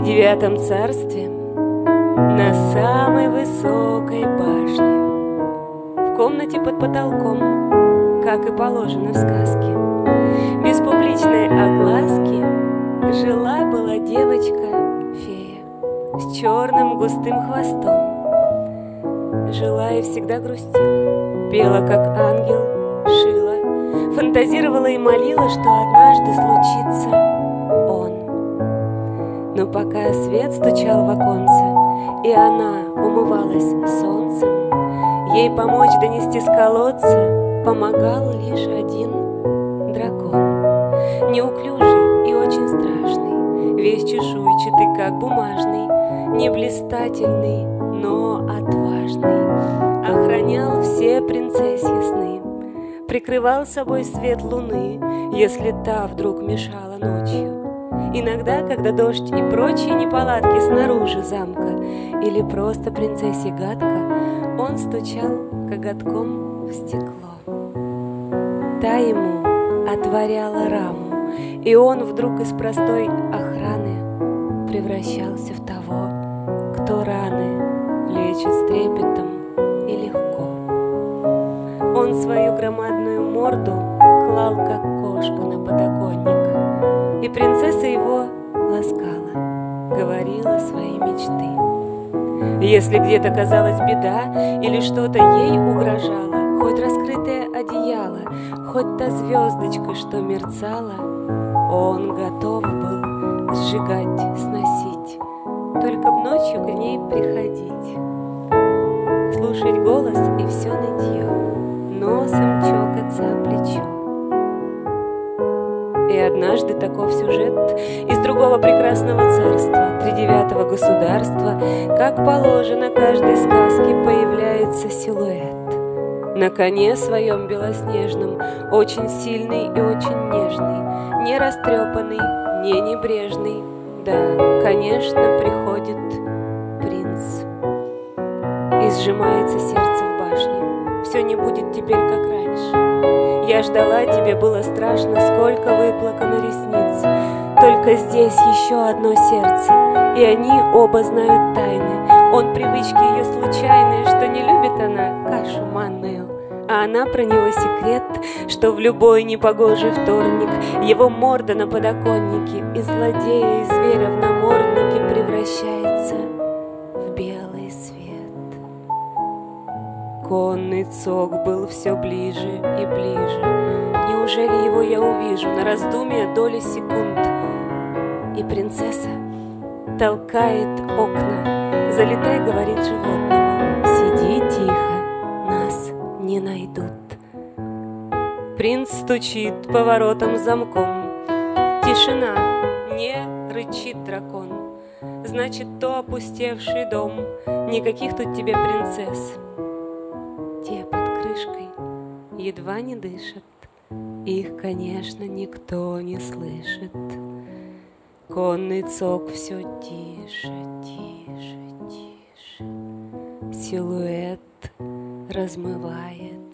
девятом царстве на самой высокой башне в комнате под потолком, как и положено в сказке, без публичной огласки жила-была девочка-фея с черным густым хвостом. Жила и всегда грустила, пела как ангел, шила, фантазировала и молила, что однажды случится. Но пока свет стучал в оконце, и она умывалась солнцем, ей помочь донести с колодца помогал лишь один дракон. Неуклюжий и очень страшный, весь чешуйчатый, как бумажный, не блистательный, но отважный, охранял все принцессии сны, прикрывал собой свет луны, если та вдруг мешала ночью. Иногда, когда дождь и прочие неполадки снаружи замка или просто принцессе гадко, он стучал коготком в стекло. Та ему отворяла раму, и он вдруг из простой охраны превращался в того, кто раны лечит с трепетом и легко. Он свою громадную морду клал, как кошка, на подоконник, и принцесса его ласкала, говорила свои мечты. Если где-то казалась беда или что-то ей угрожало, хоть раскрытое одеяло, хоть та звездочка, что мерцала, он готов был сжигать, сносить, только б ночью к ней приходить, слушать голос и все нытье, носом чокаться о плечо. И однажды таков сюжет из другого прекрасного царства, тридевятого государства, как положено каждой сказке появляется силуэт. На коне своем белоснежном, очень сильный и очень нежный, не растрепанный, не небрежный, да, конечно, приходит принц. И сжимается сердце Я ждала, тебе было страшно, сколько выплакано ресниц. Только здесь еще одно сердце, и они оба знают тайны. Он привычки ее случайные, что не любит она кашу манную. А она про него секрет, что в любой непогожий вторник Его морда на подоконнике Из злодея и зверя в наморднике Превращается Конный цок был все ближе и ближе. Неужели его я увижу на раздумье доли секунд? И принцесса толкает окна, залетай, говорит животному, сиди тихо, нас не найдут. Принц стучит поворотом замком. Тишина, не рычит дракон. Значит, то опустевший дом, никаких тут тебе принцесс. Едва не дышат, их, конечно, никто не слышит. Конный цок все тише, тише, тише. Силуэт размывает